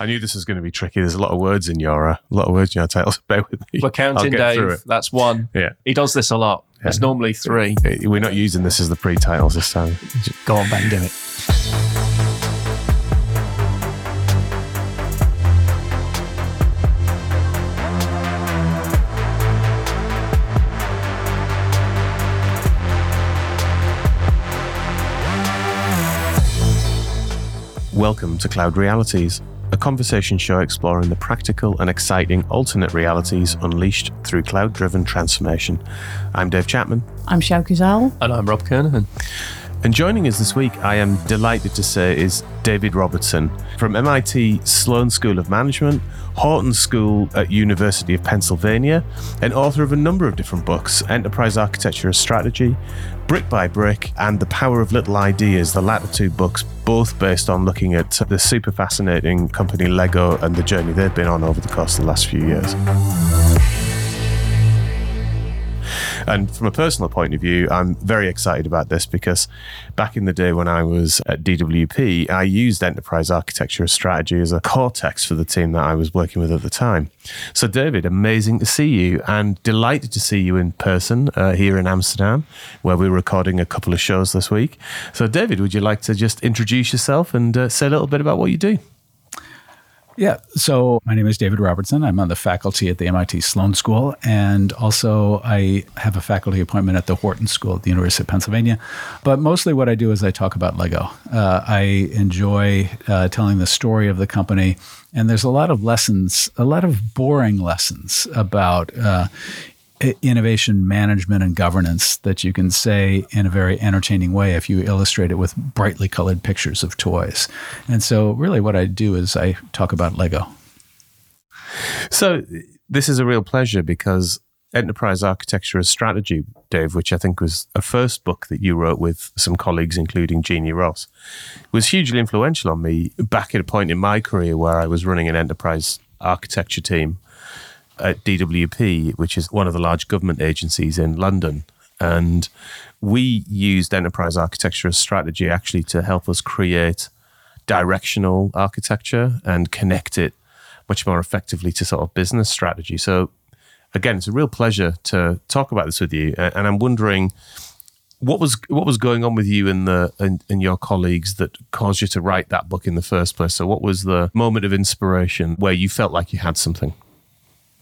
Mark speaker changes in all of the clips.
Speaker 1: I knew this was going to be tricky. There's a lot of words in your uh, a lot of words in your titles. Bear with me.
Speaker 2: We're counting, Dave. That's one.
Speaker 1: Yeah.
Speaker 2: He does this a lot. Yeah. It's normally three.
Speaker 1: We're not using this as the pre-titles this time.
Speaker 2: Go on, Ben, do it.
Speaker 1: Welcome to Cloud Realities, a conversation show exploring the practical and exciting alternate realities unleashed through cloud driven transformation. I'm Dave Chapman.
Speaker 3: I'm Sjoukje Zaal.
Speaker 2: And I'm Rob Kernahan.
Speaker 1: And joining us this week, I am delighted to say, is David Robertson from MIT Sloan School of Management, Wharton School at University of Pennsylvania, and author of a number of different books, Enterprise Architecture as Strategy, Brick by Brick, and The Power of Little Ideas, the latter two books, both based on looking at the super fascinating company Lego and the journey they've been on over the course of the last few years. And from a personal point of view, I'm very excited about this because back in the day when I was at DWP, I used enterprise architecture as strategy as a cortex for the team that I was working with at the time. So, David, amazing to see you and delighted to see you in person uh, here in Amsterdam, where we're recording a couple of shows this week. So, David, would you like to just introduce yourself and uh, say a little bit about what you do?
Speaker 4: Yeah. So my name is David Robertson. I'm on the faculty at the MIT Sloan School, and also I have a faculty appointment at the Wharton School at the University of Pennsylvania. But mostly what I do is I talk about Lego. Uh, I enjoy uh, telling the story of the company. And there's a lot of lessons, a lot of boring lessons about uh, innovation management and governance that you can say in a very entertaining way if you illustrate it with brightly colored pictures of toys. And so, really, what I do is I talk about Lego.
Speaker 1: So, this is a real pleasure because Enterprise Architecture as Strategy, Dave, which I think was a first book that you wrote with some colleagues, including Jeanne Ross, was hugely influential on me back at a point in my career where I was running an enterprise architecture team at DWP, which is one of the large government agencies in London. And we used enterprise architecture as strategy actually to help us create directional architecture and connect it much more effectively to sort of business strategy. So, again, it's a real pleasure to talk about this with you. And I'm wondering what was what was going on with you and the and, and, your colleagues that caused you to write that book in the first place. So, what was the moment of inspiration where you felt like you had something?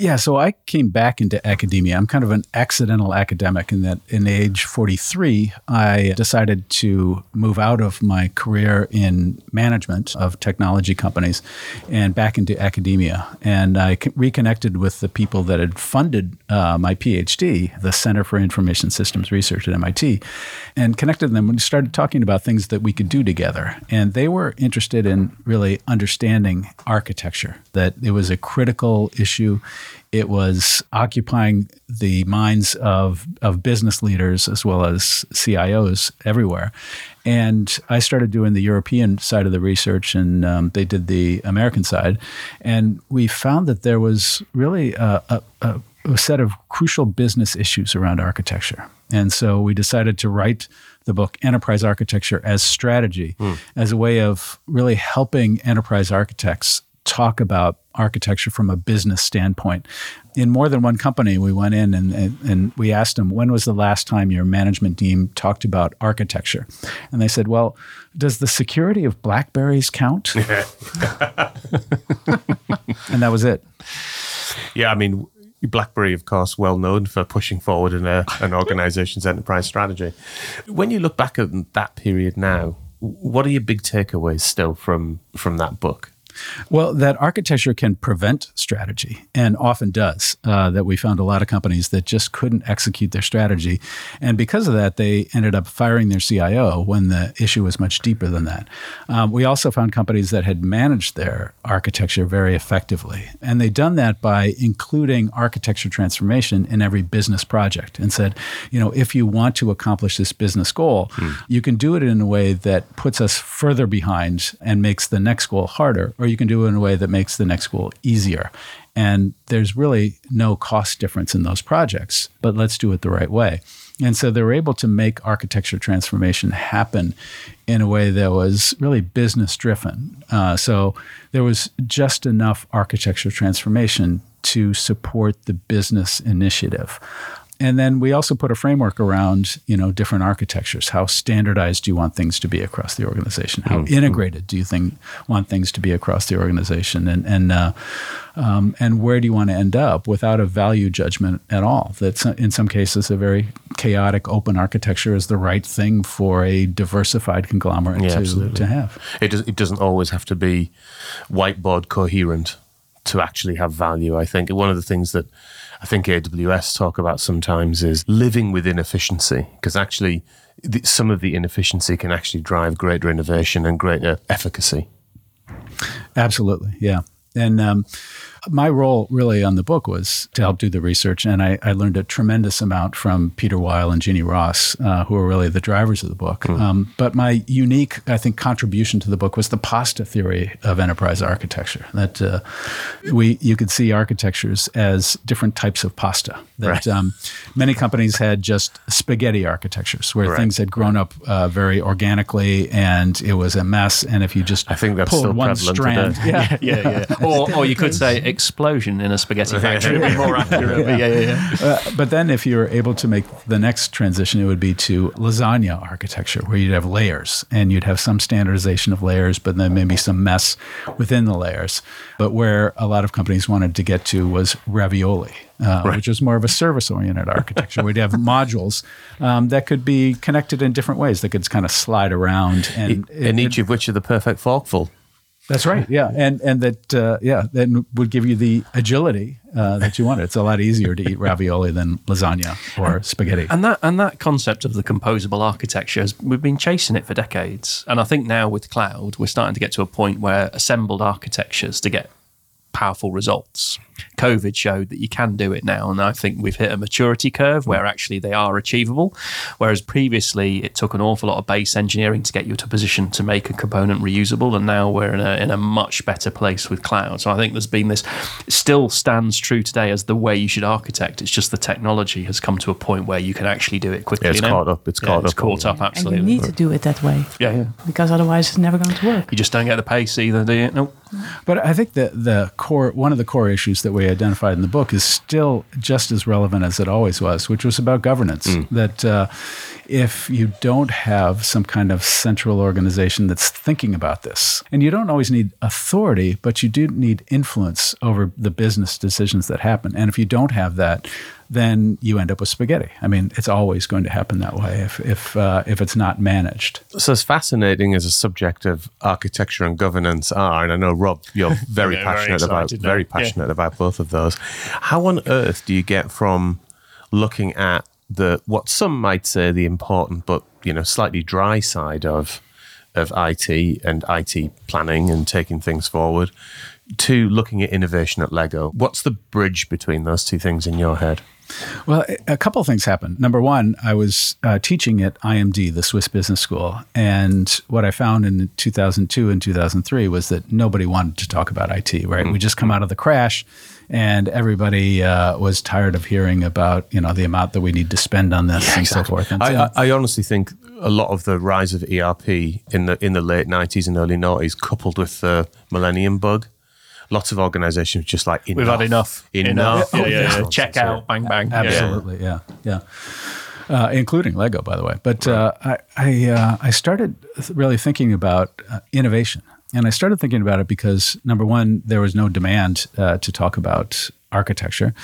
Speaker 4: Yeah, so I came back into academia. I'm kind of an accidental academic in that in age 43, I decided to move out of my career in management of technology companies and back into academia. And I reconnected with the people that had funded uh, my PhD, the Center for Information Systems Research at MIT, and connected them. We started talking about things that we could do together. And they were interested in really understanding architecture, that it was a critical issue it was occupying the minds of, of business leaders as well as CIOs everywhere. And I started doing the European side of the research, and um, they did the American side. And we found that there was really a, a, a set of crucial business issues around architecture. And so we decided to write the book Enterprise Architecture as Strategy mm. as a way of really helping enterprise architects talk about architecture from a business standpoint. In more than one company, we went in and, and, and, we asked them, when was the last time your management team talked about architecture? And they said, well, does the security of Blackberries count? and that was it.
Speaker 1: Yeah, I mean, BlackBerry, of course, well known for pushing forward in a, an organization's enterprise strategy. When you look back at that period now, what are your big takeaways still from from that book?
Speaker 4: Well, that architecture can prevent strategy and often does. Uh, that we found a lot of companies that just couldn't execute their strategy. And because of that, they ended up firing their CIO when the issue was much deeper than that. Um, we also found companies that had managed their architecture very effectively. And they'd done that by including architecture transformation in every business project and said, you know, if you want to accomplish this business goal, hmm. you can do it in a way that puts us further behind and makes the next goal harder, or you can do it in a way that makes the next school easier. And there's really no cost difference in those projects, but let's do it the right way. And so they were able to make architecture transformation happen in a way that was really business driven. Uh, so there was just enough architecture transformation to support the business initiative. And then we also put a framework around, you know, different architectures. How standardized do you want things to be across the organization? How mm-hmm. integrated do you think want things to be across the organization? And and uh, um, and where do you want to end up without a value judgment at all? That's in some cases a very chaotic open architecture is the right thing for a diversified conglomerate yeah, to, to have.
Speaker 1: It, does, it doesn't always have to be whiteboard coherent to actually have value. I think one of the things that I think AWS talk about sometimes is living with inefficiency because actually the, some of the inefficiency can actually drive greater innovation and greater efficacy.
Speaker 4: Absolutely, yeah. And um, my role really on the book was to help do the research, and I, I learned a tremendous amount from Peter Weill and Jeanne Ross, uh, who are really the drivers of the book. Mm. Um, but my unique, I think, contribution to the book was the pasta theory of enterprise architecture. That uh, we you could see architectures as different types of pasta. That right. um, many companies had just spaghetti architectures, where right. things had grown up uh, very organically, and it was a mess. And if you just
Speaker 1: I think that's pulled one strand,
Speaker 2: yeah, yeah, yeah, yeah. or, or you could say explosion in a spaghetti factory be more accurate. yeah, yeah, yeah.
Speaker 4: Uh, but then if you were able to make the next transition, it would be to lasagna architecture, where you'd have layers and you'd have some standardization of layers, but then maybe some mess within the layers. But where a lot of companies wanted to get to was ravioli. Uh, right. which is more of a service oriented architecture. We'd have modules um, that could be connected in different ways that could kind of slide around. And,
Speaker 1: and each it, of which are the perfect forkful.
Speaker 4: That's right. Yeah, and and that uh, yeah, then would give you the agility uh, that you want. It's a lot easier to eat ravioli than lasagna or spaghetti.
Speaker 2: And that and that concept of the composable architecture, has, we've been chasing it for decades. And I think now with cloud, we're starting to get to a point where assembled architectures to get powerful results. COVID showed that you can do it now, and I think we've hit a maturity curve where actually they are achievable. Whereas previously it took an awful lot of base engineering to get you to a position to make a component reusable, and now we're in a in a much better place with cloud. So I think there's been this still stands true today as the way you should architect. It's just the technology has come to a point where you can actually do it quickly.
Speaker 1: Yeah, it's caught up. It's caught
Speaker 2: yeah, it's
Speaker 1: up.
Speaker 2: caught up. Absolutely.
Speaker 3: And you need to do it that way.
Speaker 2: Yeah, yeah.
Speaker 3: Because otherwise, it's never going to work.
Speaker 2: You just don't get the pace either, do you? Nope.
Speaker 4: But I think that the core, one of the core issues that we identified in the book is still just as relevant as it always was, which was about governance. Mm. That uh, if you don't have some kind of central organization that's thinking about this, and you don't always need authority, but you do need influence over the business decisions that happen. And if you don't have that, then you end up with spaghetti. I mean, it's always going to happen that way if if uh, if it's not managed.
Speaker 1: So as fascinating as a subject of architecture and governance are, and I know Rob, you're very yeah, passionate very about very passionate yeah. about both of those. How on earth do you get from looking at the what some might say the important but you know slightly dry side of of IT and IT planning and taking things forward to looking at innovation at Lego. What's the bridge between those two things in your head?
Speaker 4: Well, a couple of things happened. Number one, I was uh, teaching at IMD, the Swiss Business School, and what I found in 2002 and 2003 was that nobody wanted to talk about IT. Right? Mm-hmm. We just come out of the crash, and everybody uh, was tired of hearing about you know the amount that we need to spend on this yeah, and exactly. so forth. And
Speaker 1: I, so, I, I honestly think a lot of the rise of ERP in the in the late 90s and early 90s, coupled with the Millennium bug lots of organizations just like enough,
Speaker 2: we've had enough,
Speaker 1: enough.
Speaker 2: Yeah, yeah, yeah. Check out, bang, bang.
Speaker 4: Absolutely, yeah, yeah. Uh, including Lego, by the way. But uh, I I, uh, I, started really thinking about uh, innovation, and I started thinking about it because number one, there was no demand uh, to talk about architecture,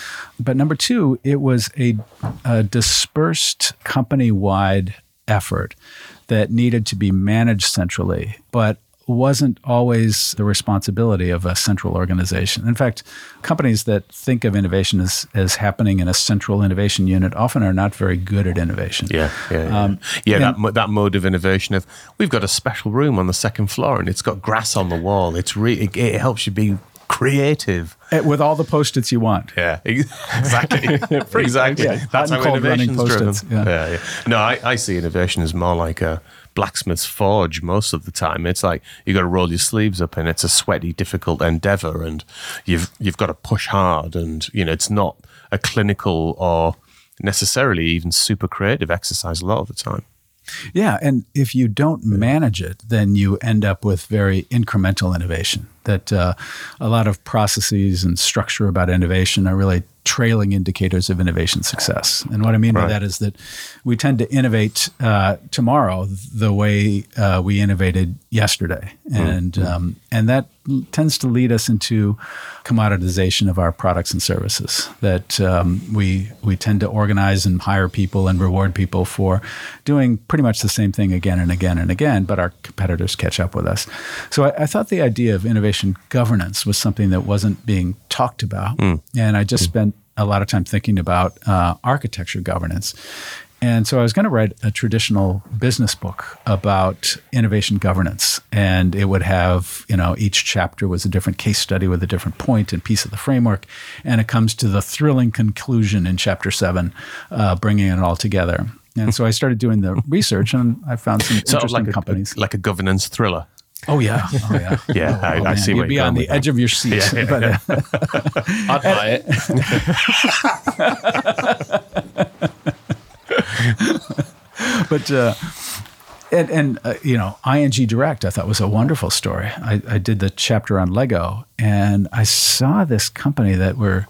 Speaker 4: but number two, it was a, a dispersed company-wide effort that needed to be managed centrally, but wasn't always the responsibility of a central organization. In fact, companies that think of innovation as, as happening in a central innovation unit often are not very good at innovation.
Speaker 1: Yeah, yeah, yeah. Um, yeah and, that, that mode of innovation of we've got a special room on the second floor and it's got grass on the wall. It's re- it, it helps you be creative.
Speaker 4: Eh, With all the post-its you want.
Speaker 1: Yeah, exactly. exactly.
Speaker 4: Yeah,
Speaker 1: That's how
Speaker 4: running
Speaker 1: innovation's driven.
Speaker 4: Yeah.
Speaker 1: Yeah, yeah. No, I, I see innovation as more like a blacksmith's forge most of the time. It's like you've got to roll your sleeves up, and it's a sweaty, difficult endeavor, and you've you've got to push hard, and you know it's not a clinical or necessarily even super creative exercise a lot of the time.
Speaker 4: Yeah, and if you don't manage it, then you end up with very incremental innovation. That uh, a lot of processes and structure about innovation are really trailing indicators of innovation success. And what I mean by that is that we tend to innovate uh, tomorrow the way uh, we innovated yesterday, and um, and that tends to lead us into commoditization of our products and services. That um, we we tend to organize and hire people and reward people for doing pretty much the same thing again and again and again, but our competitors catch up with us. So I, I thought the idea of innovation governance was something that wasn't being talked about, and I just spent a lot of time thinking about uh, architecture governance. And so I was going to write a traditional business book about innovation governance. And it would have, you know, each chapter was a different case study with a different point and piece of the framework. And it comes to the thrilling conclusion in chapter seven, uh, bringing it all together. And so I started doing the research and I found some
Speaker 1: of
Speaker 4: interesting
Speaker 1: like a,
Speaker 4: companies.
Speaker 1: like a governance thriller.
Speaker 4: Oh, yeah. Oh, yeah.
Speaker 1: Yeah, I,
Speaker 4: Oh,
Speaker 1: I see
Speaker 4: You'd be on the edge of your seat.
Speaker 1: Yeah, yeah,
Speaker 4: uh,
Speaker 2: I'd buy it.
Speaker 4: but uh, and, and uh, you know ing direct i thought was a wonderful story I, I did the chapter on lego and i saw this company that were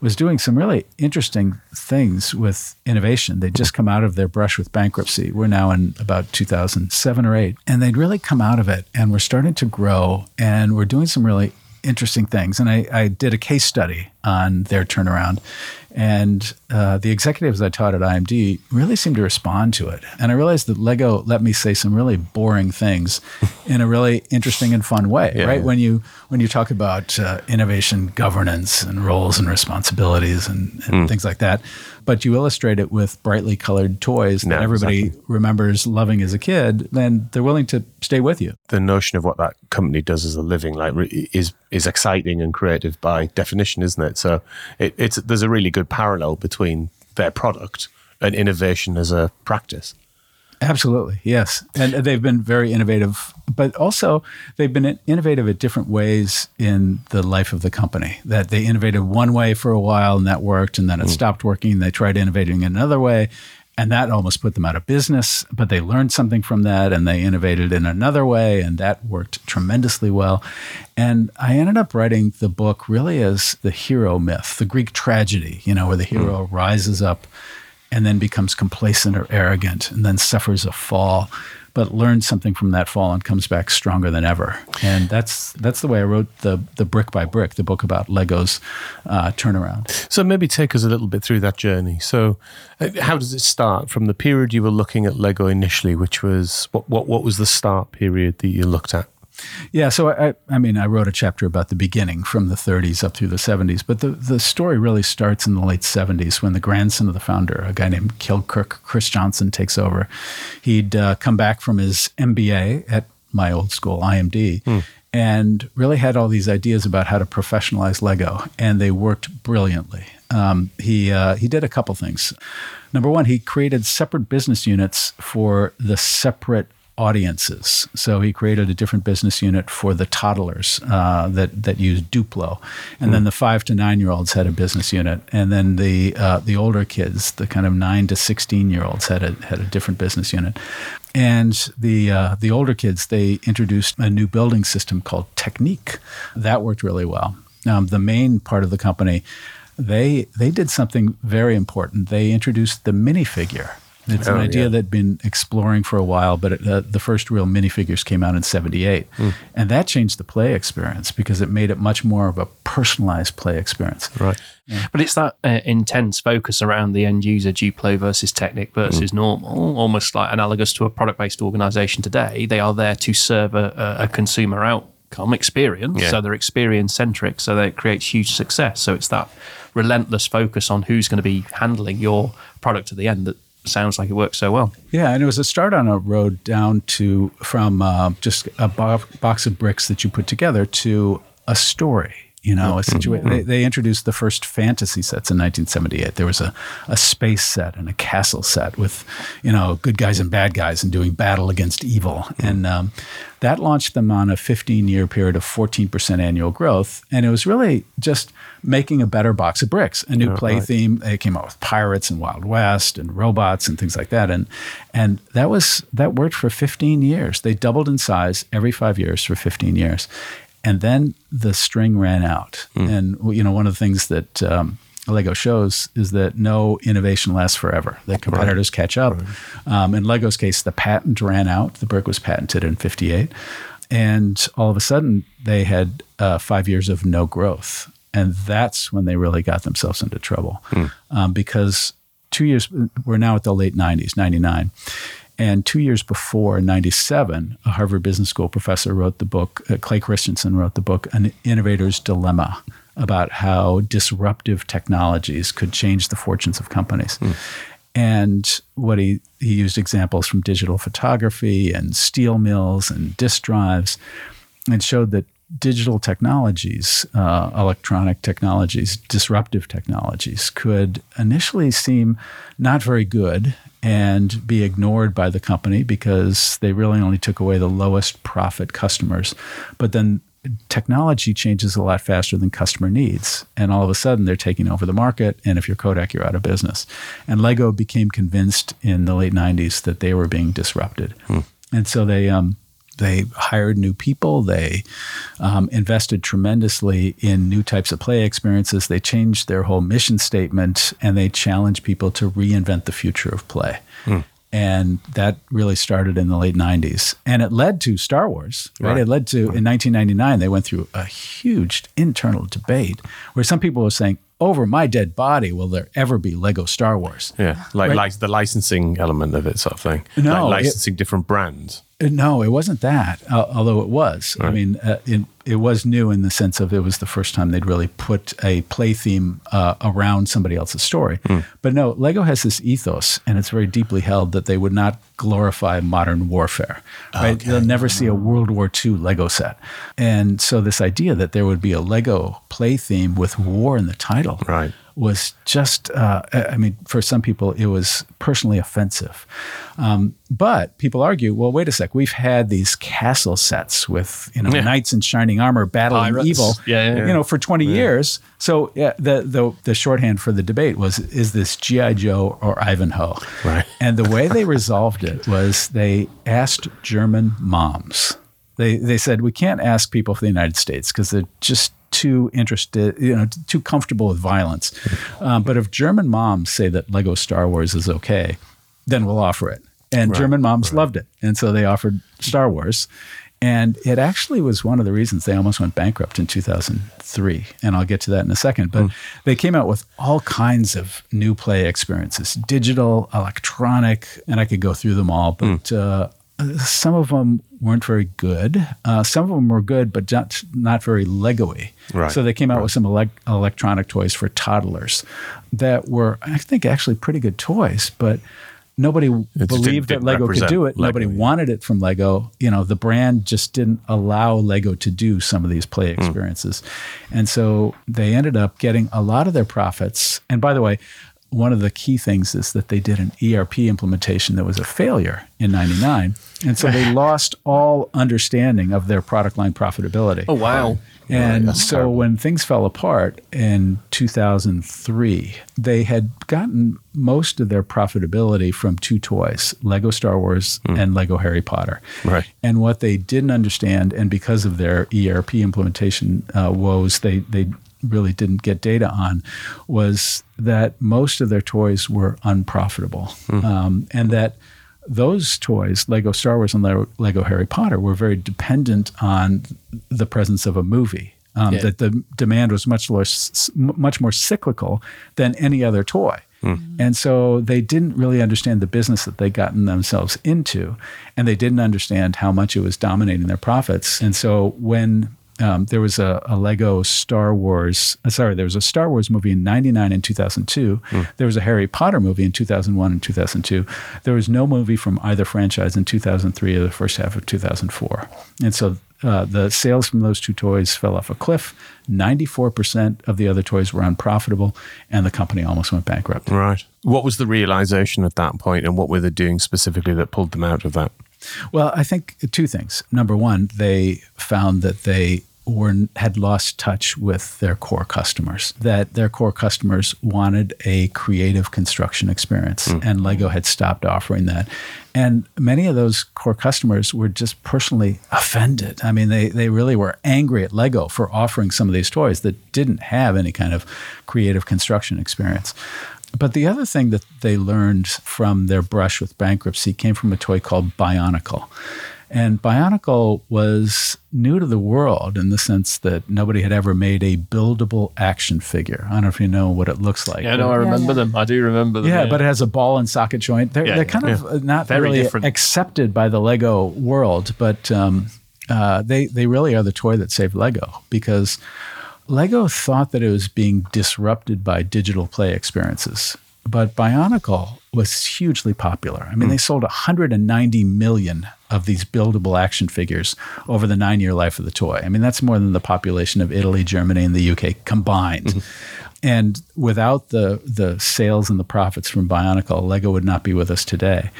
Speaker 4: was doing some really interesting things with innovation they'd just come out of their brush with bankruptcy we're now in about 2007 or 8 and they'd really come out of it and we're starting to grow and we're doing some really interesting things. And I, I did a case study on their turnaround. And uh, the executives I taught at IMD really seemed to respond to it. And I realized that Lego let me say some really boring things in a really interesting and fun way,
Speaker 1: Yeah,
Speaker 4: right?
Speaker 1: yeah.
Speaker 4: When you when you talk about uh, innovation governance and roles and responsibilities and, and things like that, but you illustrate it with brightly colored toys that everybody
Speaker 1: exactly.
Speaker 4: remembers loving as a kid, then they're willing to stay with you.
Speaker 1: the notion of what that company does as a living like is is exciting and creative by definition isn't it so it, it's there's a really good parallel between their product and innovation as a practice
Speaker 4: Absolutely, yes. And they've been very innovative, but also they've been innovative at different ways in the life of the company. That they innovated one way for a while and that worked, and then it mm. stopped working. They tried innovating another way, and that almost put them out of business. But they learned something from that and they innovated in another way, and that worked tremendously well. And I ended up writing the book really as the hero myth, the Greek tragedy, you know, where the mm. hero rises up and then becomes complacent or arrogant and then suffers a fall. But learns something from that fall and comes back stronger than ever. And that's that's the way i wrote the the brick by brick the book about lego's uh, turnaround.
Speaker 1: So maybe take us a little bit through that journey. So uh, how does it start from the period you were looking at lego initially which was what what, what was the start period that you looked at
Speaker 4: Yeah, so I, I mean, I wrote a chapter about the beginning from the 30s up through the 70s, but the, the story really starts in the late 70s when the grandson of the founder, a guy named Kjeld Kirk Kristiansen, takes over. He'd uh, come back from his MBA at my old school, IMD, and really had all these ideas about how to professionalize Lego, and they worked brilliantly. Um, he uh, he did a couple things. Number one, he created separate business units for the separate audiences. So he created a different business unit for the toddlers uh, that that used Duplo, and then the five to nine year olds had a business unit, and then the uh, the older kids, the kind of nine to sixteen year olds, had a had a different business unit. And the uh, the older kids, they introduced a new building system called Technic. That worked really well. Um, the main part of the company, they they did something very important. They introduced the minifigure. It's an
Speaker 1: Oh,
Speaker 4: idea
Speaker 1: yeah.
Speaker 4: they'd been exploring for a while, but it, uh, the first real minifigures came out in '78, and that changed the play experience because it made it much more of a personalized play experience.
Speaker 1: right
Speaker 2: But it's that uh, intense focus around the end user, Duplo versus Technic versus normal, almost like analogous to a product based organization today. They are there to serve a, a, consumer outcome experience.
Speaker 1: Yeah.
Speaker 2: So they're experience centric. So that it creates huge success. So it's that relentless focus on who's going to be handling your product at the end that sounds like it works so well.
Speaker 4: Yeah, and it was a start on a road down to from uh, just a bo- box of bricks that you put together to a story. You know, a situation. They, they introduced the first fantasy sets in 1978. There was a, a space set and a castle set with, you know, good guys and bad guys and doing battle against evil. And um, that launched them on a 15 year period of 14% annual growth. And it was really just making a better box of bricks, a new play theme. They came out with pirates and Wild West and robots and things like that. And and that was that worked for 15 years. They doubled in size every five years for 15 years. And then the string ran out. And you know, one of the things that um, Lego shows is that no innovation lasts forever. The competitors catch up. Um, in Lego's case, the patent ran out. The brick was patented in '58, and all of a sudden they had uh, five years of no growth, and that's when they really got themselves into trouble um, because two years we're now at the late '90s, '99. And two years before, 97, a Harvard Business School professor wrote the book, uh, Clay Christensen wrote the book, An Innovator's Dilemma, about how disruptive technologies could change the fortunes of companies. And what he, he used examples from digital photography and steel mills and disk drives and showed that digital technologies, uh, electronic technologies, disruptive technologies could initially seem not very good and be ignored by the company because they really only took away the lowest profit customers. But then technology changes a lot faster than customer needs. And all of a sudden, they're taking over the market. And if you're Kodak, you're out of business. And Lego became convinced in the late 90s that they were being disrupted. And so they, um, they hired new people. They um, invested tremendously in new types of play experiences. They changed their whole mission statement and they challenged people to reinvent the future of play. And that really started in the late 90s. And it led to Star Wars, right? It led to, in 1999, they went through a huge internal debate where some people were saying, over my dead body, will there ever be Lego Star Wars?
Speaker 1: Yeah, like,
Speaker 4: Right.
Speaker 1: like the licensing element of it, sort of thing.
Speaker 4: No,
Speaker 1: like
Speaker 4: it-
Speaker 1: licensing different brands.
Speaker 4: No, it wasn't that. Uh, although it was. I mean, uh, it, it was new in the sense of it was the first time they'd really put a play theme uh, around somebody else's story. But no, Lego has this ethos, and it's very deeply held that they would not glorify modern warfare. Right? They'll never see a World War II Lego set, and so this idea that there would be a Lego play theme with war in the title
Speaker 1: Right.
Speaker 4: Was just, uh, I mean, for some people, it was personally offensive. Um, but people argue, well, wait a sec, we've had these castle sets with, you know,
Speaker 1: Yeah.
Speaker 4: knights in shining armor battling
Speaker 2: Pirates.
Speaker 4: evil,
Speaker 2: Yeah, yeah,
Speaker 4: you know, for 20 years. So yeah, the, the, the shorthand for the debate was, is this G.I. Joe or Ivanhoe?
Speaker 1: Right.
Speaker 4: And the way they resolved it was they asked German moms. They, they said, we can't ask people from the United States because they're just too interested, you know, too comfortable with violence. Um, but if German moms say that Lego Star Wars is okay, then we'll offer it. And German moms loved it. And so they offered Star Wars. And it actually was one of the reasons they almost went bankrupt in 2003. And I'll get to that in a second. But they came out with all kinds of new play experiences digital, electronic, and I could go through them all. But uh, some of them weren't very good. Uh, some of them were good, but not, not very Lego y.
Speaker 1: Right,
Speaker 4: So they came out with some elec electronic toys for toddlers that were, I think, actually pretty good toys, but nobody
Speaker 1: just
Speaker 4: believed that Lego could do it.
Speaker 1: Lego,
Speaker 4: nobody wanted it from Lego. You know, the brand just didn't allow Lego to do some of these play
Speaker 1: Hmm.
Speaker 4: experiences. And so they ended up getting a lot of their profits. And by the way, one of the key things is that they did an ERP implementation that was a failure in 99. And so they lost all understanding of their product line profitability.
Speaker 2: Oh wow!
Speaker 4: And so when things fell apart in 2003, they had gotten most of their profitability from two toys Lego Star Wars and Lego Harry Potter.
Speaker 1: Right.
Speaker 4: And what they didn't understand, and because of their ERP implementation uh, woes, they, they really didn't get data on, was that most of their toys were unprofitable. Um, and that those toys, Lego Star Wars and Lego, Lego Harry Potter, were very dependent on the presence of a movie. Um,
Speaker 2: Yeah.
Speaker 4: That the demand was much less, much more cyclical than any other toy. And so they didn't really understand the business that they'd gotten themselves into, and they didn't understand how much it was dominating their profits. And so when um, there was a, a, Lego Star Wars. Uh, sorry, there was a Star Wars movie in '99 and 2002. Mm. There was a Harry Potter movie in 2001 and 2002. There was no movie from either franchise in 2003 or the first half of 2004. And so uh, the sales from those two toys fell off a cliff. 94% of the other toys were unprofitable, and the company almost went bankrupt.
Speaker 1: Right. What was the realization at that point, and what were they doing specifically that pulled them out of that?
Speaker 4: Well, I think two things. Number one, they found that they were had lost touch with their core customers. That their core customers wanted a creative construction experience, mm. and Lego had stopped offering that. And many of those core customers were just personally offended. I mean, they they really were angry at Lego for offering some of these toys that didn't have any kind of creative construction experience. But the other thing that they learned from their brush with bankruptcy came from a toy called Bionicle. And Bionicle was new to the world in the sense that nobody had ever made a buildable action figure. I don't know if you know what it looks like.
Speaker 2: Yeah, no, I remember yeah, yeah. them. I do remember them.
Speaker 4: Yeah, yeah, but it has a ball and socket joint. They're, yeah, they're kind of not Very really different. accepted by the Lego world, but um, uh, they, they really are the toy that saved Lego because Lego thought that it was being disrupted by digital play experiences. But Bionicle was hugely popular. I mean, mm. they sold 190 million of these buildable action figures over the nine year life of the toy. I mean, that's more than the population of Italy, Germany, and the UK combined. Mm-hmm. And without the, the sales and the profits from Bionicle, Lego would not be with us today.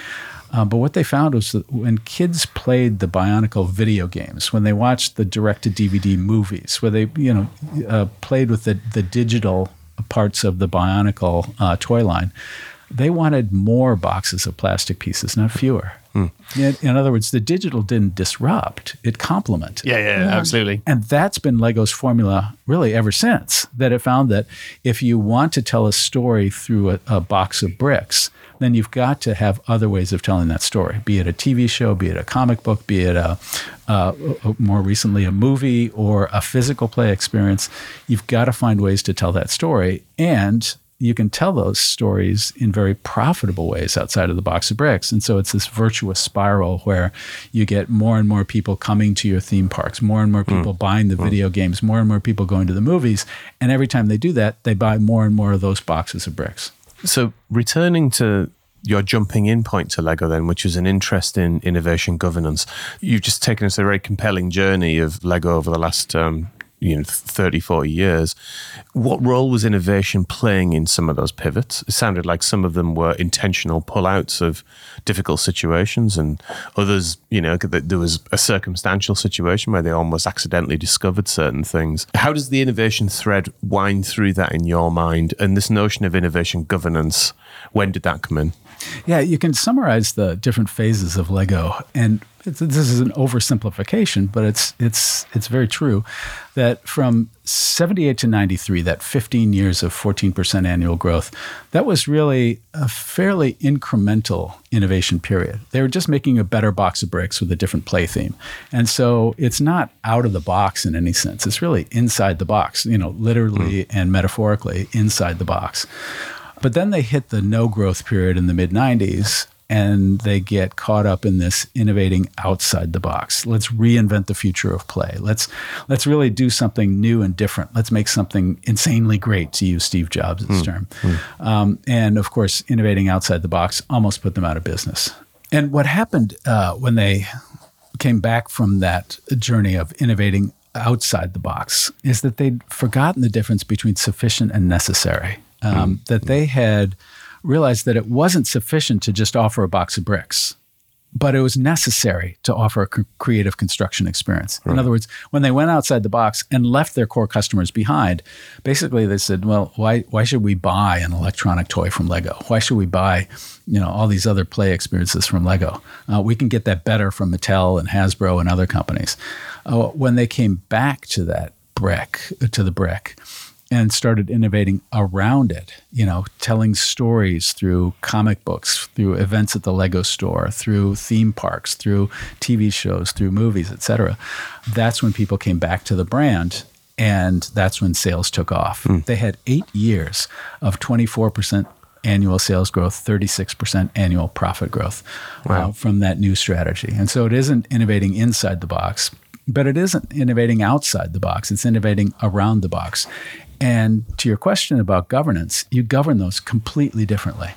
Speaker 4: Um, but what they found was that when kids played the Bionicle video games, when they watched the direct to DVD movies, where they you know uh, played with the the digital parts of the Bionicle uh, toy line, they wanted more boxes of plastic pieces, not fewer. Mm. In, in, other words, the digital didn't disrupt; it complemented.
Speaker 2: Yeah, yeah, yeah, absolutely.
Speaker 4: And that's been Lego's formula really ever since. That it found that if you want to tell a story through a, a box of bricks, then you've got to have other ways of telling that story. Be it a TV show, be it a comic book, be it a, a more recently a movie or a physical play experience. You've got to find ways to tell that story, and you can tell those stories in very profitable ways outside of the box of bricks. And so it's this virtuous spiral where you get more and more people coming to your theme parks, more and more hmm. people mm. buying the mm. video games, more and more people going to the movies. And every time they do that, they buy more and more of those boxes of bricks.
Speaker 1: So returning to your jumping in point to Lego, then, which is an interest in innovation governance. You've just taken us a very compelling journey of Lego over the last um, you know 30 40 years what role was innovation playing in some of those pivots? It sounded like some of them were intentional pullouts of difficult situations and others you know there was a circumstantial situation where they almost accidentally discovered certain things. How does the innovation thread wind through that in your mind and this notion of innovation governance when did that come in
Speaker 4: yeah, you can summarize the different phases of Lego, and this is an oversimplification, but it's it's it's very true that from 78 to 93, that 15 years of 14% annual growth, that was really a fairly incremental innovation period. They were just making a better box of bricks with a different play theme. And so it's not out of the box in any sense. It's really inside the box, you know, literally mm. and metaphorically inside the box. But then they hit the no growth period in the mid 90s and they get caught up in this innovating outside the box. Let's reinvent the future of play. Let's let's really do something new and different. Let's make something insanely great, to use Steve Jobs' mm. term. Mm. Um, and of course, innovating outside the box almost put them out of business. And what happened uh, when they came back from that journey of innovating outside the box is that they'd forgotten the difference between sufficient and necessary. Um, mm. That they had realized that it wasn't sufficient to just offer a box of bricks, but it was necessary to offer a creative construction experience. Right. In other words, when they went outside the box and left their core customers behind, basically they said, "Well, why why should we buy an electronic toy from Lego? Why should we buy, you know, all these other play experiences from Lego? Uh, we can get that better from Mattel and Hasbro and other companies." Uh, when they came back to that brick to the brick and started innovating around it, you know, telling stories through comic books, through events at the Lego store, through theme parks, through TV shows, through movies, etc. That's when people came back to the brand and that's when sales took off. Mm. They had 8 years of 24% annual sales growth, 36% annual profit growth uh, wow. uh, from that new strategy. And so it isn't innovating inside the box, but it isn't innovating outside the box, it's innovating around the box. And to your question about governance, you govern those completely differently.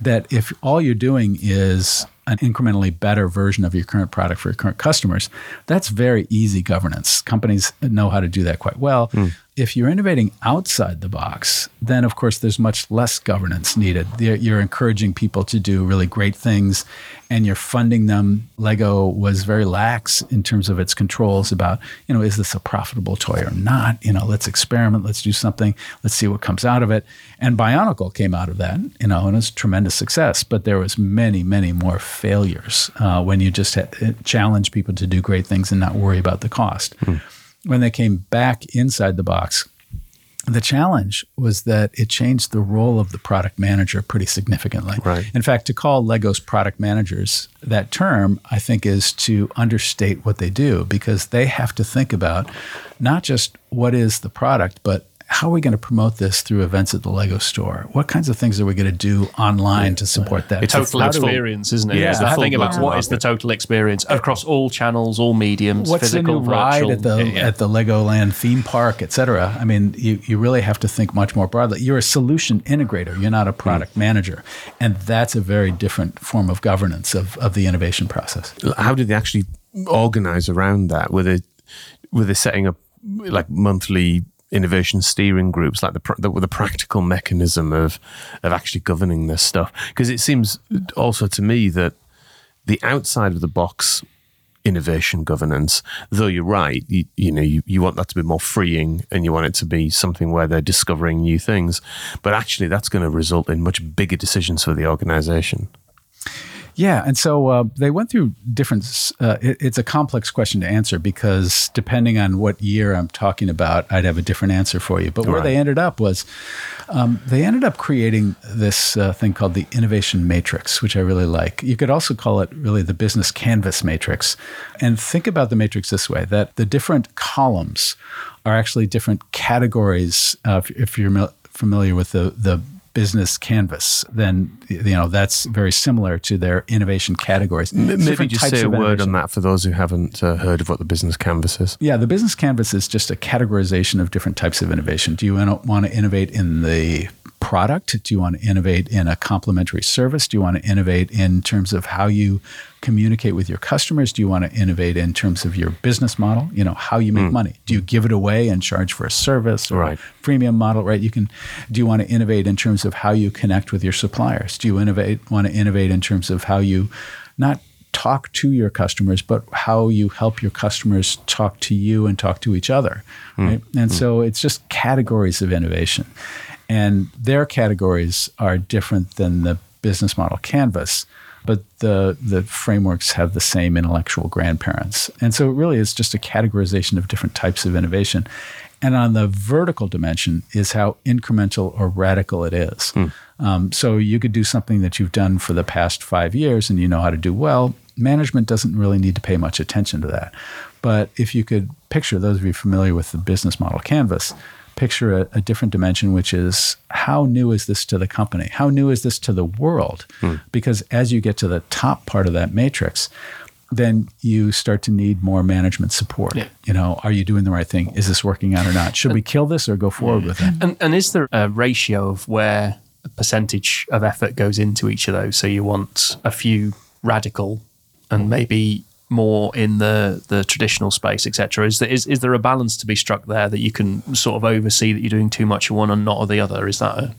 Speaker 4: That if all you're doing is an incrementally better version of your current product for your current customers, that's very easy governance. Companies know how to do that quite well. Mm. If you're innovating outside the box, then of course there's much less governance needed. You're encouraging people to do really great things and you're funding them. Lego was very lax in terms of its controls about, you know, is this a profitable toy or not? You know, let's experiment, let's do something, let's see what comes out of it. And Bionicle came out of that, you know, and it was a tremendous success. But there was many, many more failures uh, when you just challenge people to do great things and not worry about the cost. Hmm when they came back inside the box, the challenge was that it changed the role of the product manager pretty significantly.
Speaker 1: Right.
Speaker 4: In fact, to call Legos product managers that term, I think, is to understate what they do because they have to think about not just what is the product, but how are we going to promote this through events at the Lego store? What kinds of things are we going to do online yeah. to support that?
Speaker 2: It's total experience, isn't it? Yeah, the thing about what is the total experience across all channels, all mediums.
Speaker 4: What's
Speaker 2: physical,
Speaker 4: the new ride at the yeah. at the Legoland theme park, etc. I mean, you, you really have to think much more broadly. You're a solution integrator. You're not a product mm. manager, and that's a very different form of governance of, of the innovation process.
Speaker 1: How did they actually organize around that? Were they were they setting up like monthly innovation steering groups, like the, the, the practical mechanism of of actually governing this stuff. Because it seems also to me that the outside of the box innovation governance, though you're right, you, you know, you, you want that to be more freeing and you want it to be something where they're discovering new things. But actually, that's going to result in much bigger decisions for the organization.
Speaker 4: Yeah, and so uh, they went through different. Uh, it, it's a complex question to answer because depending on what year I'm talking about, I'd have a different answer for you. But where right. they ended up was um, they ended up creating this uh, thing called the innovation matrix, which I really like. You could also call it really the business canvas matrix. And think about the matrix this way: that the different columns are actually different categories. if, if you're familiar with the the business canvas, then you know that's very similar to their innovation categories.
Speaker 1: M- maybe just say a word on that for those who haven't uh, heard of what the business canvas is.
Speaker 4: Yeah, the business canvas is just a categorization of different types of innovation. Do you want to innovate in the product? Do you want to innovate in a complementary service? Do you want to innovate in terms of how you communicate with your customers? Do you want to innovate in terms of your business model? You know, how you make mm. money. Do you give it away and charge for a service or
Speaker 1: right.
Speaker 4: a freemium model? Right. You can. Do you want to innovate in terms of how you connect with your suppliers? Do you innovate want to innovate in terms of how you not talk to your customers, but how you help your customers talk to you and talk to each other. Mm. Right? And mm. so it's just categories of innovation. And their categories are different than the business model canvas, but the, the frameworks have the same intellectual grandparents. And so it really is just a categorization of different types of innovation. And on the vertical dimension is how incremental or radical it is. Hmm. Um, so you could do something that you've done for the past five years and you know how to do well. Management doesn't really need to pay much attention to that. But if you could picture, those of you familiar with the business model canvas, picture a, a, different dimension, which is how new is this to the company? How new is this to the world? Hmm. Because as you get to the top part of that matrix, then you start to need more management support. Yeah. You know, are you doing the right thing? Is this working out or not? Should we kill this or go forward with it?
Speaker 2: And, and is there a ratio of where a percentage of effort goes into each of those? So you want a few radical and maybe more in the the traditional space, etc. Is there is, is there a balance to be struck there that you can sort of oversee that you're doing too much of one and not of the other? Is that a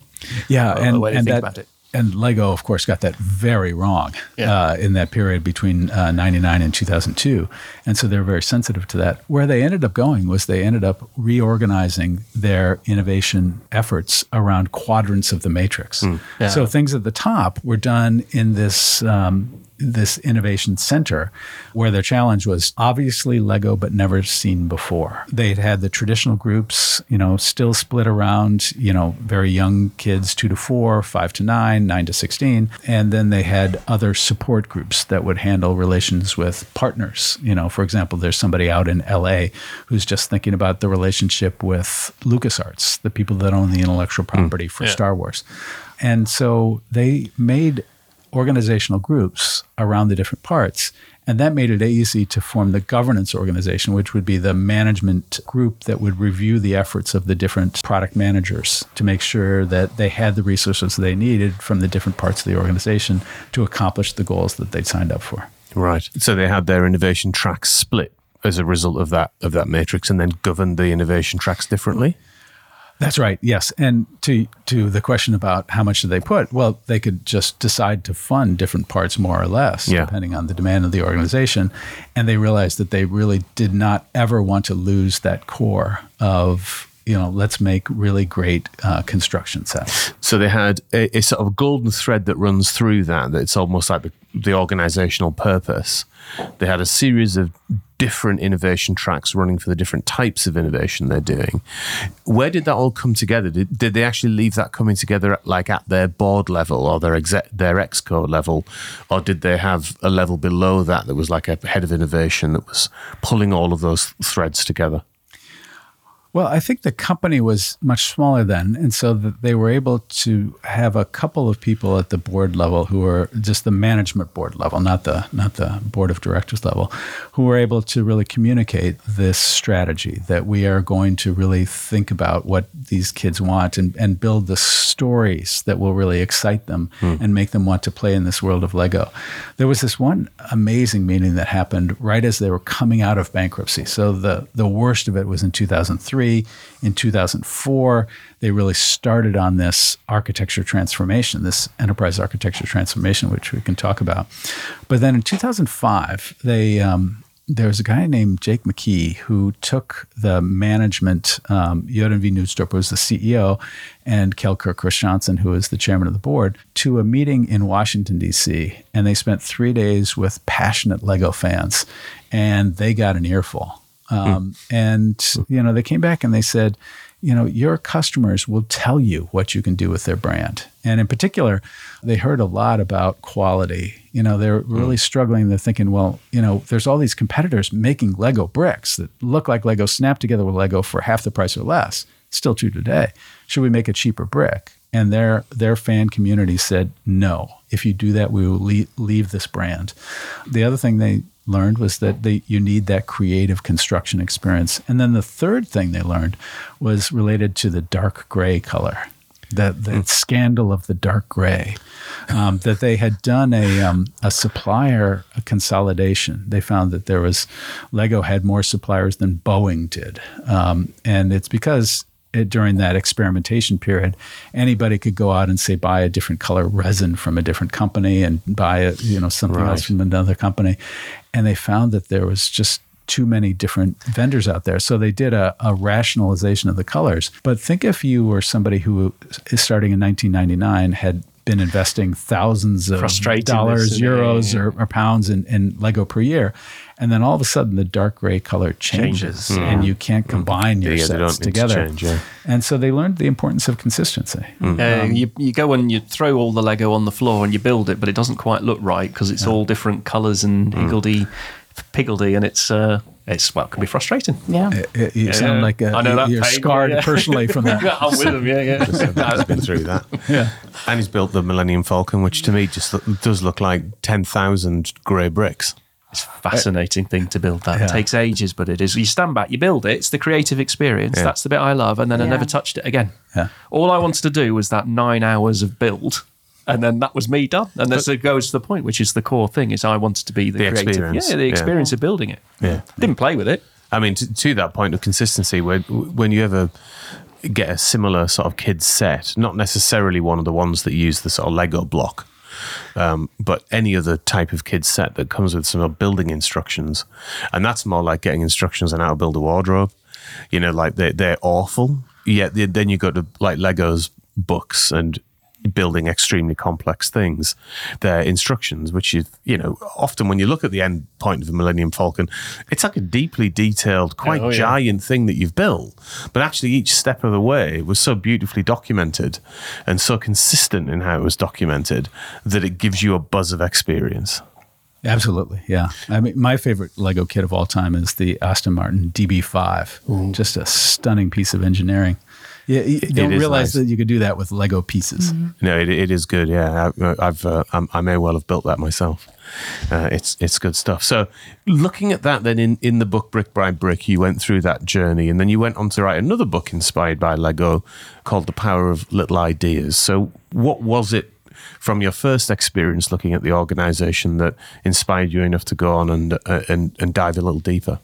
Speaker 4: yeah? A, and, a way to and think that, about it? and Lego, of course, got that very wrong yeah. uh, in that period between uh, 99 and 2002. And so they're very sensitive to that. Where they ended up going was they ended up reorganizing their innovation efforts around quadrants of the matrix. Mm. Yeah. So things at the top were done in this um, this innovation center where their challenge was obviously Lego, but never seen before. They'd had the traditional groups, you know, still split around, you know, very young kids, two to four, five to nine, nine to 16. And then they had other support groups that would handle relations with partners. You know, for example, there's somebody out in LA who's just thinking about the relationship with LucasArts, the people that own the intellectual hmm. property mm, for yeah. Star Wars. And so they made organizational groups around the different parts. And that made it easy to form the governance organization, which would be the management group that would review the efforts of the different product managers to make sure that they had the resources they needed from the different parts of the organization to accomplish the goals that they'd signed up for.
Speaker 1: Right. So they had their innovation tracks split as a result of that of that matrix and then governed the innovation tracks differently.
Speaker 4: That's right. Yes, and to to the question about how much do they put? Well, they could just decide to fund different parts more or less,
Speaker 1: Yeah.
Speaker 4: depending on the demand of the organization. And they realized that they really did not ever want to lose that core of you know let's make really great uh, construction sets.
Speaker 1: So they had a, a sort of golden thread that runs through that. That it's almost like the, the organizational purpose. They had a series of different innovation tracks running for the different types of innovation they're doing. Where did that all come together? Did, did they actually leave that coming together at, like at their board level or their exec, their exco level, or did they have a level below that that was like a head of innovation that was pulling all of those threads together?
Speaker 4: Well, I think the company was much smaller then, and so that they were able to have a couple of people at the board level who were just the management board level, not the not the board of directors level, who were able to really communicate this strategy that we are going to really think about what these kids want and, and build the stories that will really excite them hmm. and make them want to play in this world of Lego. There was this one amazing meeting that happened right as they were coming out of bankruptcy. So the the worst of it was in 2003. In 2004, they really started on this architecture transformation, this enterprise architecture transformation, which we can talk about. But then in 2005, they um, there was a guy named Jake McKee who took the management. Um, Jørgen V. Knudstorp was the CEO, and Kjeld Kirk Kristiansen, who was the chairman of the board, to a meeting in Washington D.C. And they spent three days with passionate Lego fans, and they got an earful. Hmm. Um, And hmm. you know, they came back and they said, you know, your customers will tell you what you can do with their brand. And in particular, they heard a lot about quality. You know, they're hmm. really struggling. They're thinking, well, you know, there's all these competitors making Lego bricks that look like Lego snap together with Lego for half the price or less. Still true today. Should we make a cheaper brick? And their their fan community said, no. If you do that, we will leave, leave this brand. The other thing they learned was that they, you need that creative construction experience. And then the third thing they learned was related to the dark gray color, that the scandal of the dark gray. Um, that they had done a, um, a supplier consolidation. They found that there was Lego had more suppliers than Boeing did, um, and it's because Uh, during that experimentation period, anybody could go out and say buy a different color resin from a different company and buy a, you know something else from another company, and they found that there was just too many different vendors out there. So they did a, a rationalization of the colors. But think if you were somebody who is starting in 1999 had been investing thousands of dollars, euros,
Speaker 2: yeah.
Speaker 4: or, or pounds in, in Lego per year, and then all of a sudden the dark gray color changes,
Speaker 2: Changes.
Speaker 4: and you can't combine your
Speaker 1: Yeah, they don't
Speaker 4: sets
Speaker 1: need to
Speaker 4: together.
Speaker 1: change, yeah.
Speaker 4: And so they learned the importance of consistency.
Speaker 2: Uh, you, you go and you throw all the Lego on the floor and you build it, but it doesn't quite look right because it's all different colours and higgledy piggledy, and it's uh, it's well, it can be frustrating.
Speaker 3: Yeah.
Speaker 4: It- it- you sound like uh
Speaker 2: I know that
Speaker 4: you're
Speaker 2: pain,
Speaker 4: scarred
Speaker 2: yeah.
Speaker 4: personally from that.
Speaker 2: I'm with them, yeah, yeah.
Speaker 1: I've been through that.
Speaker 4: Yeah.
Speaker 1: And he's built the Millennium Falcon, which to me just does look like 10,000 grey bricks.
Speaker 2: It's a fascinating thing to build that.
Speaker 4: Yeah.
Speaker 2: It takes ages, but it is. You stand back, you build it. It's the creative experience.
Speaker 1: Yeah.
Speaker 2: That's the bit I love. And then I never touched it again.
Speaker 4: Yeah.
Speaker 2: All I wanted to do was that nine hours of build. And then that was me done. And this goes to the point, which is the core thing, is I wanted to be the,
Speaker 1: The
Speaker 2: creative.
Speaker 1: experience.
Speaker 2: Yeah, the
Speaker 1: Yeah.
Speaker 2: experience of building it.
Speaker 1: Yeah.
Speaker 2: Didn't play with it.
Speaker 1: I mean, to, to that point of consistency, when when you ever get a similar sort of kids set, not necessarily one of the ones that use the sort of Lego block, um, but any other type of kids set that comes with some building instructions, and that's more like getting instructions on how to build a wardrobe. You know, like they they're awful. Yet then you go to like Lego's books and building extremely complex things. Their instructions, which is, you know, often when you look at the end point of the Millennium Falcon, it's like a deeply detailed, quite
Speaker 2: Oh, yeah.
Speaker 1: giant thing that you've built. But actually, each step of the way was so beautifully documented and so consistent in how it was documented that it gives you a buzz of experience.
Speaker 4: Absolutely, yeah. I mean, my favorite Lego kit of all time is the Aston Martin DB5. Just a stunning piece of engineering. Yeah, you don't
Speaker 1: is
Speaker 4: realize
Speaker 1: nice.
Speaker 4: that you could do that with Lego pieces.
Speaker 1: No, it, it is good. Yeah, I, I've uh, I'm, I may well have built that myself. Uh, it's it's good stuff. So, looking at that, then in, in the book Brick by Brick, you went through that journey, and then you went on to write another book inspired by Lego called The Power of Little Ideas. So, what was it from your first experience looking at the organization that inspired you enough to go on and uh, and, and dive a little deeper?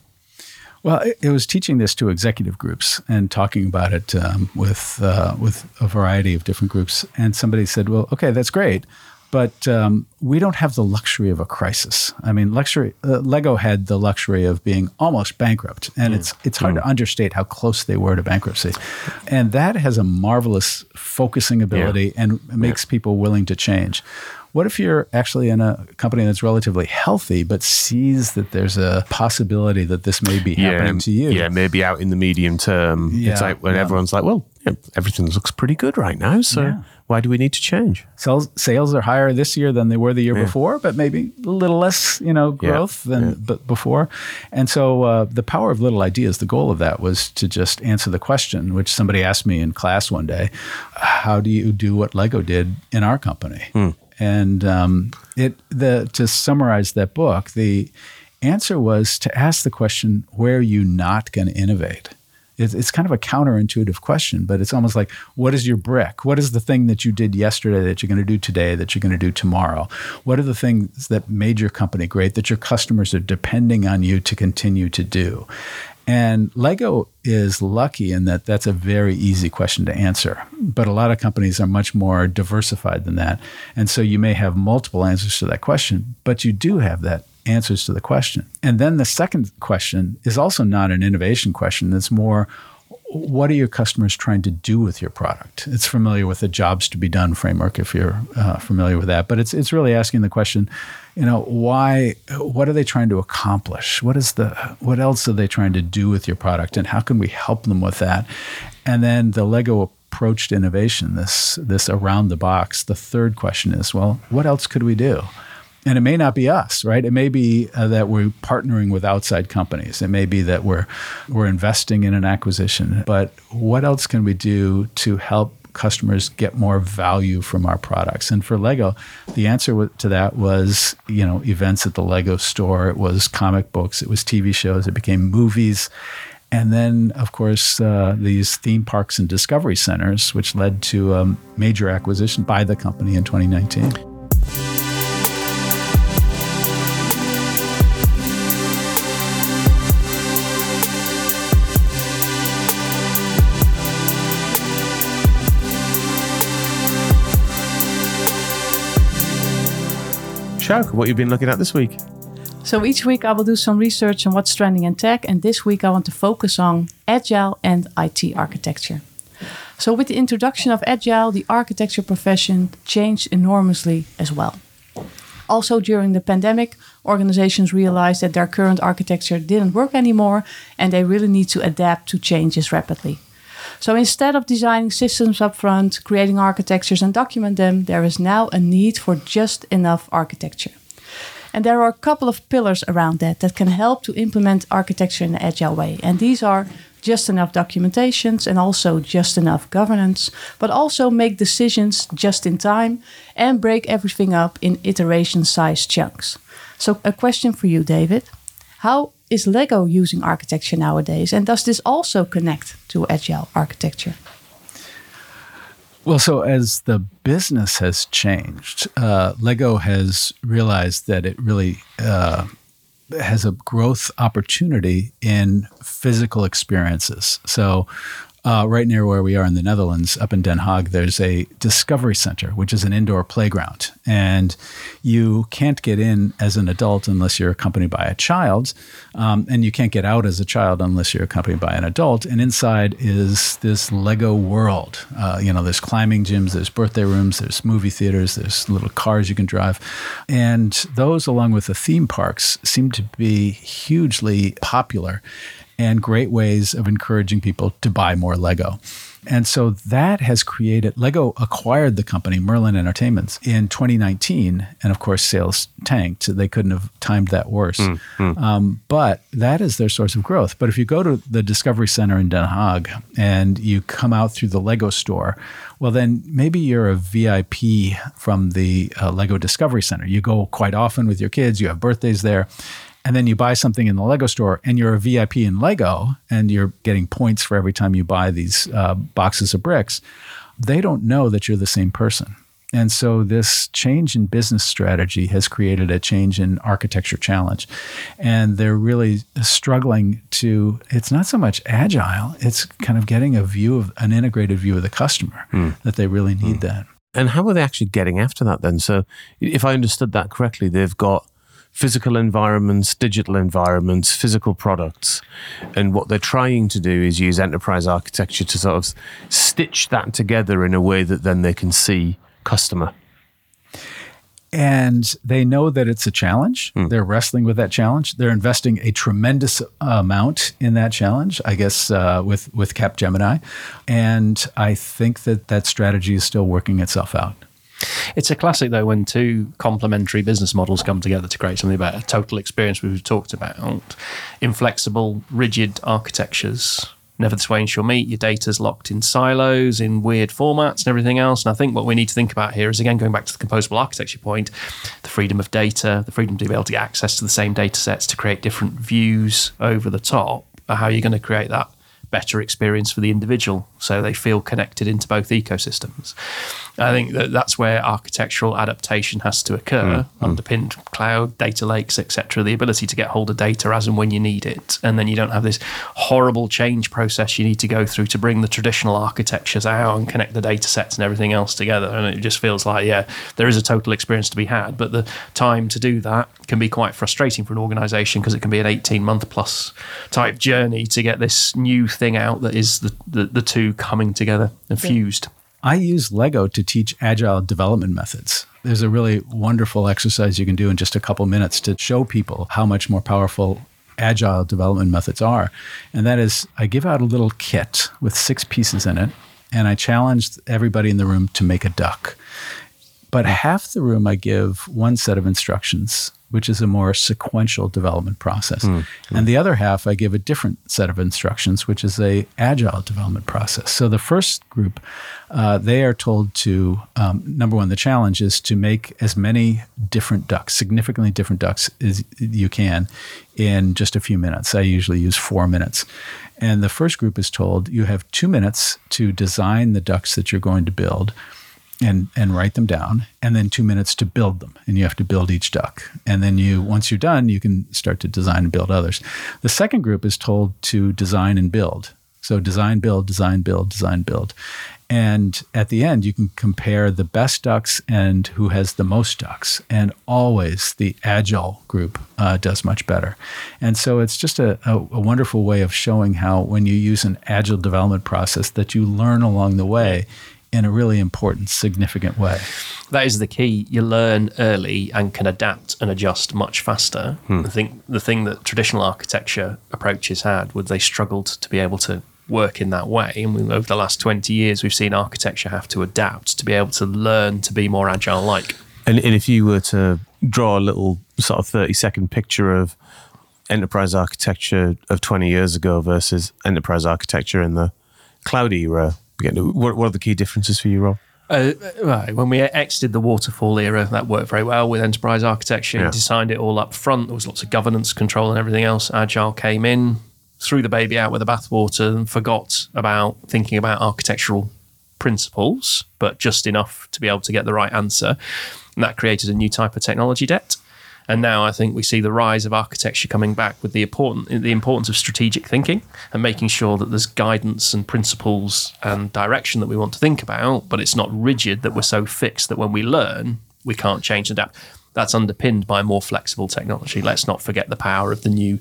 Speaker 4: Well, it, it was teaching this to executive groups and talking about it um, with uh, with a variety of different groups. And somebody said, "Well, okay, that's great, but um, we don't have the luxury of a crisis. I mean, luxury. Uh, Lego had the luxury of being almost bankrupt, and it's it's hard to understate how close they were to bankruptcy. And that has a marvelous focusing ability and makes people willing to change." What if you're actually in a company that's relatively healthy, but sees that there's a possibility that this may be happening to you?
Speaker 1: Yeah, maybe out in the medium term. it's like when
Speaker 4: yeah.
Speaker 1: everyone's like, well, yeah, everything looks pretty good right now. So
Speaker 4: Yeah.
Speaker 1: why do we need to change?
Speaker 4: Sales sales are higher this year than they were the year before, but maybe a little less, you know,
Speaker 1: Yeah,
Speaker 4: growth than
Speaker 1: yeah.
Speaker 4: but before. And so uh, the power of little ideas, the goal of that was to just answer the question, which somebody asked me in class one day, how do you do what Lego did in our company?
Speaker 1: Hmm.
Speaker 4: And um, it the to summarize that book, the answer was to ask the question, where are you not going to innovate? It's, it's kind of a counterintuitive question, but it's almost like, what is your brick? What is the thing that you did yesterday that you're going to do today that you're going to do tomorrow? What are the things that made your company great that your customers are depending on you to continue to do? And Lego is lucky in that that's a very easy question to answer. But a lot of companies are much more diversified than that. And so you may have multiple answers to that question, but you do have that answers to the question. And then the second question is also not an innovation question. It's more what are your customers trying to do with your product? It's familiar with the jobs to be done framework if you're uh, familiar with that, but it's it's really asking the question, you know, why what are they trying to accomplish? What is the what else are they trying to do with your product and how can we help them with that? And then the Lego approach to innovation, this this around the box, the third question is, well, what else could we do? And it may not be us, right? It may be uh, that we're partnering with outside companies. It may be that we're we're investing in an acquisition. But what else can we do to help customers get more value from our products? And for Lego, the answer to that was, you know, events at the Lego store. It was comic books. It was TV shows. It became movies. And then, of course, uh, these theme parks and discovery centers, which led to a major acquisition by the company in 2019.
Speaker 1: Sjoukje, what you've been looking at this week?
Speaker 3: So each week I will do some research on what's trending in tech, and this week I want to focus on agile and IT architecture. So with the introduction of agile, the architecture profession changed enormously as well. Also during the pandemic, organizations realized that their current architecture didn't work anymore and they really need to adapt to changes rapidly. So instead of designing systems upfront, creating architectures and document them, there is now a need for just enough architecture. And there are a couple of pillars around that that can help to implement architecture in an agile way. And these are just enough documentations and also just enough governance, but also make decisions just in time and break everything up in iteration sized chunks. So, a question for you, David. How is Lego using architecture nowadays? And does this also connect to agile architecture?
Speaker 4: Well, so as the business has changed, uh, Lego has realized that it really uh, has a growth opportunity in physical experiences. So, uh, right near where we are in the Netherlands, up in Den Haag, there's a Discovery Center, which is an indoor playground. And you can't get in as an adult unless you're accompanied by a child. Um, and you can't get out as a child unless you're accompanied by an adult. And inside is this Lego world. Uh, you know, there's climbing gyms, there's birthday rooms, there's movie theaters, there's little cars you can drive. And those, along with the theme parks, seem to be hugely popular and great ways of encouraging people to buy more Lego. And so that has created, Lego acquired the company, Merlin Entertainments, in 2019. And of course, sales tanked. They couldn't have timed that worse. Um, but that is their source of growth. But if you go to the Discovery Center in Den Haag and you come out through the Lego store, well, then maybe you're a VIP from the uh, Lego Discovery Center. You go quite often with your kids, you have birthdays there and then you buy something in the Lego store and you're a VIP in Lego and you're getting points for every time you buy these uh, boxes of bricks, they don't know that you're the same person. And so this change in business strategy has created a change in architecture challenge. And they're really struggling to, it's not so much agile, it's kind of getting a view of an integrated view of the customer that they really need that.
Speaker 1: And how are they actually getting after that then? So, if I understood that correctly, they've got physical environments, digital environments, physical products. And what they're trying to do is use enterprise architecture to sort of stitch that together in a way that then they can see customer.
Speaker 4: and they know that it's a challenge. They're wrestling with that challenge. They're investing a tremendous amount in that challenge, I guess, uh, with with Capgemini, and I think that that strategy is still working itself out.
Speaker 2: It's a classic though when two complementary business models come together to create something about a total experience we've talked about. Inflexible, rigid architectures. Never the twain shall meet. Your data's locked in silos, in weird formats, and everything else. And I think what we need to think about here is again going back to the composable architecture point, the freedom of data, the freedom to be able to get access to the same data sets to create different views over the top. How are you're going to create that better experience for the individual so they feel connected into both ecosystems. I think that that's where architectural adaptation has to occur, mm, mm. underpinned cloud, data lakes, etc. The ability to get hold of data as and when you need it, and then you don't have this horrible change process you need to go through to bring the traditional architectures out and connect the data sets and everything else together. And it just feels like, yeah, there is a total experience to be had, but the time to do that can be quite frustrating for an organization because it can be an 18 month plus type journey to get this new thing out that is the, the, the two coming together and fused.
Speaker 4: I use Lego to teach agile development methods. There's a really wonderful exercise you can do in just a couple minutes to show people how much more powerful agile development methods are. And that is, I give out a little kit with six pieces in it, and I challenge everybody in the room to make a duck. But half the room, I give one set of instructions, which is a more sequential development process. And the other half, I give a different set of instructions, which is a agile development process. So the first group, uh, they are told to, um, number one, the challenge is to make as many different ducks, significantly different ducks as you can in just a few minutes. I usually use four minutes. And the first group is told you have two minutes to design the ducks that you're going to build and and write them down and then 2 minutes to build them and you have to build each duck. And then you once you're done you can start to design and build others. The second group is told to design and build. So design build design build design build. And at the end you can compare the best ducks and who has the most ducks. And always the agile group uh, does much better. And so it's just a, a, a wonderful way of showing how when you use an agile development process that you learn along the way in a really important, significant way.
Speaker 2: That is the key. You learn early and can adapt and adjust much faster. Hmm. I think the thing that traditional architecture approaches had was they struggled to be able to work in that way. And we, over the last 20 years, we've seen architecture have to adapt to be able to learn to be more agile like.
Speaker 1: And, and if you were to draw a little sort of 30 second picture of enterprise architecture of 20 years ago versus enterprise architecture in the cloud era, again, what, what are the key differences for you, Rob?
Speaker 2: Uh, right. When we exited the waterfall era, that worked very well with enterprise architecture.
Speaker 1: Yeah.
Speaker 2: You designed it all up front. There was lots of governance control and everything else. Agile came in, threw the baby out with the bathwater, and forgot about thinking about architectural principles, but just enough to be able to get the right answer. And that created a new type of technology debt. And now I think we see the rise of architecture coming back with the important the importance of strategic thinking and making sure that there's guidance and principles and direction that we want to think about, but it's not rigid that we're so fixed that when we learn we can't change and adapt. That's underpinned by more flexible technology. Let's not forget the power of the new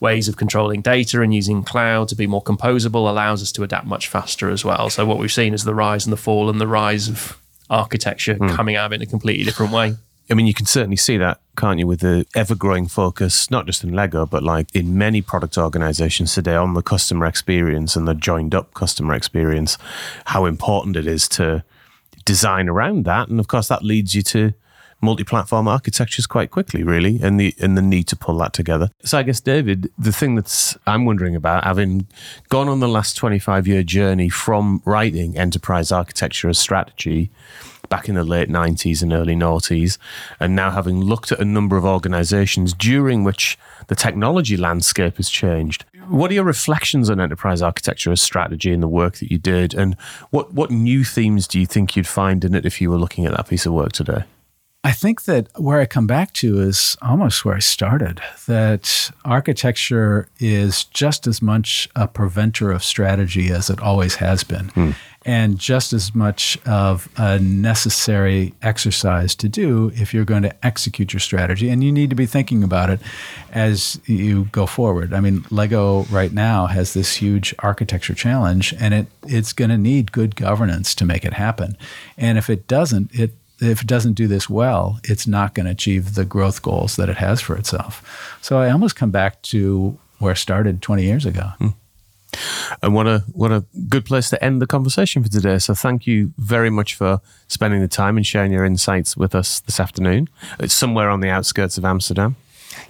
Speaker 2: ways of controlling data and using cloud to be more composable allows us to adapt much faster as well. So what we've seen is the rise and the fall and the rise of architecture hmm. coming out of it in a completely different way.
Speaker 1: I mean, you can certainly see that, can't you, with the ever growing focus, not just in Lego, but like in many product organizations today on the customer experience and the joined up customer experience, how important it is to design around that. And of course, that leads you to multi-platform architectures quite quickly, really, and the and the need to pull that together. So I guess David, the thing that's I'm wondering about, having gone on the last 25 year journey from writing enterprise architecture as strategy back in the late 90s and early noughties, and now having looked at a number of organizations during which the technology landscape has changed. What are your reflections on enterprise architecture as strategy and the work that you did? And what, what new themes do you think you'd find in it if you were looking at that piece of work today?
Speaker 4: I think that where I come back to is almost where I started that architecture is just as much a preventer of strategy as it always has been, hmm. and just as much of a necessary exercise to do if you're going to execute your strategy. And you need to be thinking about it as you go forward. I mean, Lego right now has this huge architecture challenge, and it, it's going to need good governance to make it happen. And if it doesn't, it if it doesn't do this well, it's not going to achieve the growth goals that it has for itself. So I almost come back to where I started 20 years ago. Hmm.
Speaker 1: And what a what a good place to end the conversation for today. So thank you very much for spending the time and sharing your insights with us this afternoon. It's somewhere on the outskirts of Amsterdam.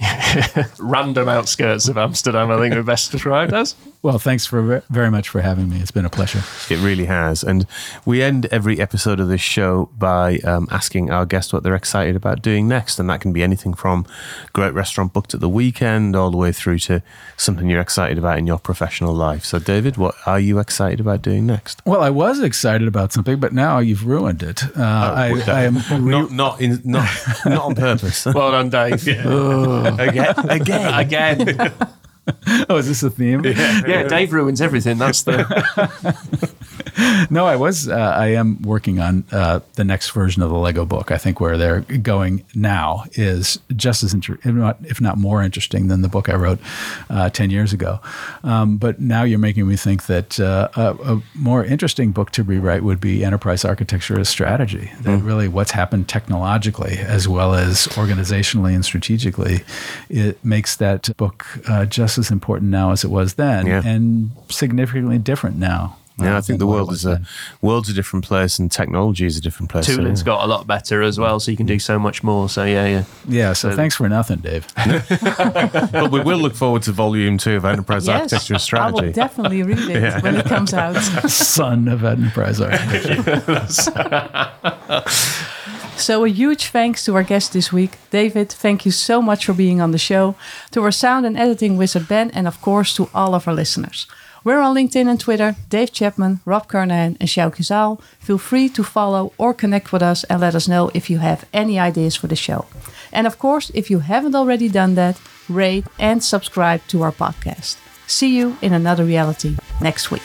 Speaker 2: random outskirts of Amsterdam, I think we're best described as.
Speaker 4: Well, thanks for very much for having me. It's been a pleasure.
Speaker 1: It really has. And we end every episode of this show by um, asking our guests what they're excited about doing next. And that can be anything from great restaurant booked at the weekend all the way through to something you're excited about in your professional life. So, David, what are you excited about doing next?
Speaker 4: Well, I was excited about something, but now you've ruined it. Uh, oh, I,
Speaker 1: I, am re- not not in, not not on purpose.
Speaker 2: well done, Dave. Yeah.
Speaker 1: again, again,
Speaker 2: again.
Speaker 4: oh, is this a theme?
Speaker 2: Yeah, yeah Dave ruins everything. That's the.
Speaker 4: no, I was. Uh, I am working on uh, the next version of the Lego book. I think where they're going now is just as interesting, if, not, if not more interesting than the book I wrote uh, ten years ago. Um, but now you're making me think that uh, a, a, more interesting book to rewrite would be Enterprise Architecture as Strategy. That mm. really what's happened technologically as well as organizationally and strategically, it makes that book uh, just as important now as it was then, yeah. and significantly different now.
Speaker 1: Yeah, I think the world is a world's a different place, and technology is a different place.
Speaker 2: Tooling's so, yeah. got a lot better as well, so you can do so much more. So yeah, yeah,
Speaker 4: yeah. So, so thanks for nothing, Dave.
Speaker 1: but we will look forward to volume two of Enterprise yes, Architecture Strategy. I
Speaker 3: will definitely read it yeah. when it comes out.
Speaker 4: Son of Enterprise Architecture.
Speaker 3: So, a huge thanks to our guest this week, David. Thank you so much for being on the show. To our sound and editing wizard, Ben, and of course to all of our listeners. We're on LinkedIn and Twitter, Dave Chapman, Rob Kernahan, and Sjoukje Zaal. Feel free to follow or connect with us and let us know if you have any ideas for the show. And of course, if you haven't already done that, rate and subscribe to our podcast. See you in another reality next week.